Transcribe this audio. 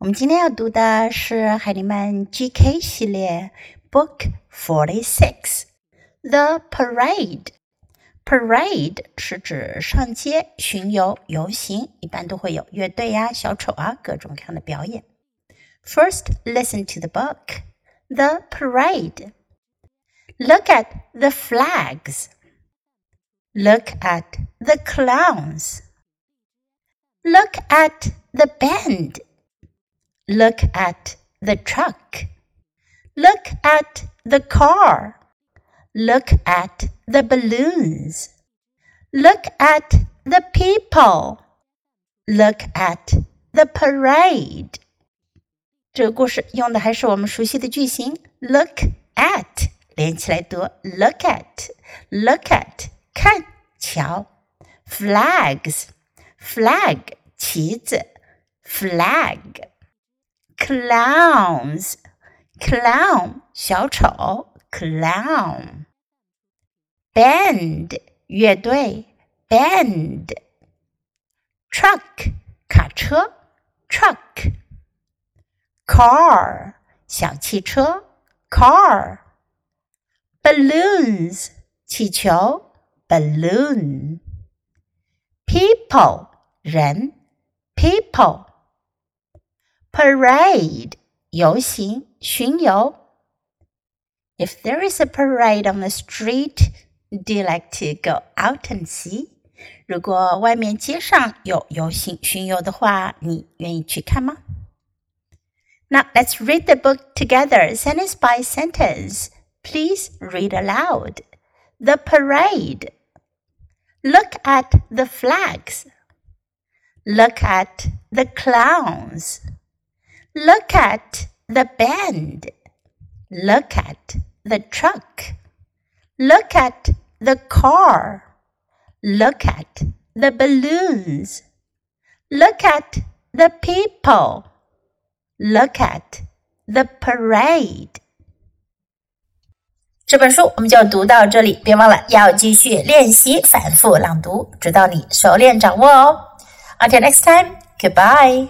我们今天要读的是海尼曼 GK 系列 Book Forty Six The Parade。Parade 是指上街巡游游行，一般都会有乐队呀、小丑啊各种各样的表演。First, listen to the book. The Parade. Look at the flags. Look at the clowns. Look at the band. Look at the truck. Look at the car. Look at the balloons. Look at the people. Look at the parade. 这个故事用的还是我们熟悉的句型 look at 连起来读 look at look at 看瞧 flags flag 旗子 flag clowns clown 小丑 clown band 乐队 band truck 卡车 truck car 小汽车 car balloons 气球 balloon people 人 people parade 游行巡游 If there is a parade on the street, do you like to go out and see? 如果外面街上有游行巡游的话，你愿意去看吗？Now let's read the book together, sentence by sentence. Please read aloud. The parade. Look at the flags. Look at the clowns. Look at the band. Look at the truck. Look at the car. Look at the balloons. Look at the people. Look at the parade. 这本书我们就读到这里，别忘了要继续练习反复朗读，直到你熟练掌握哦。Until next time, goodbye.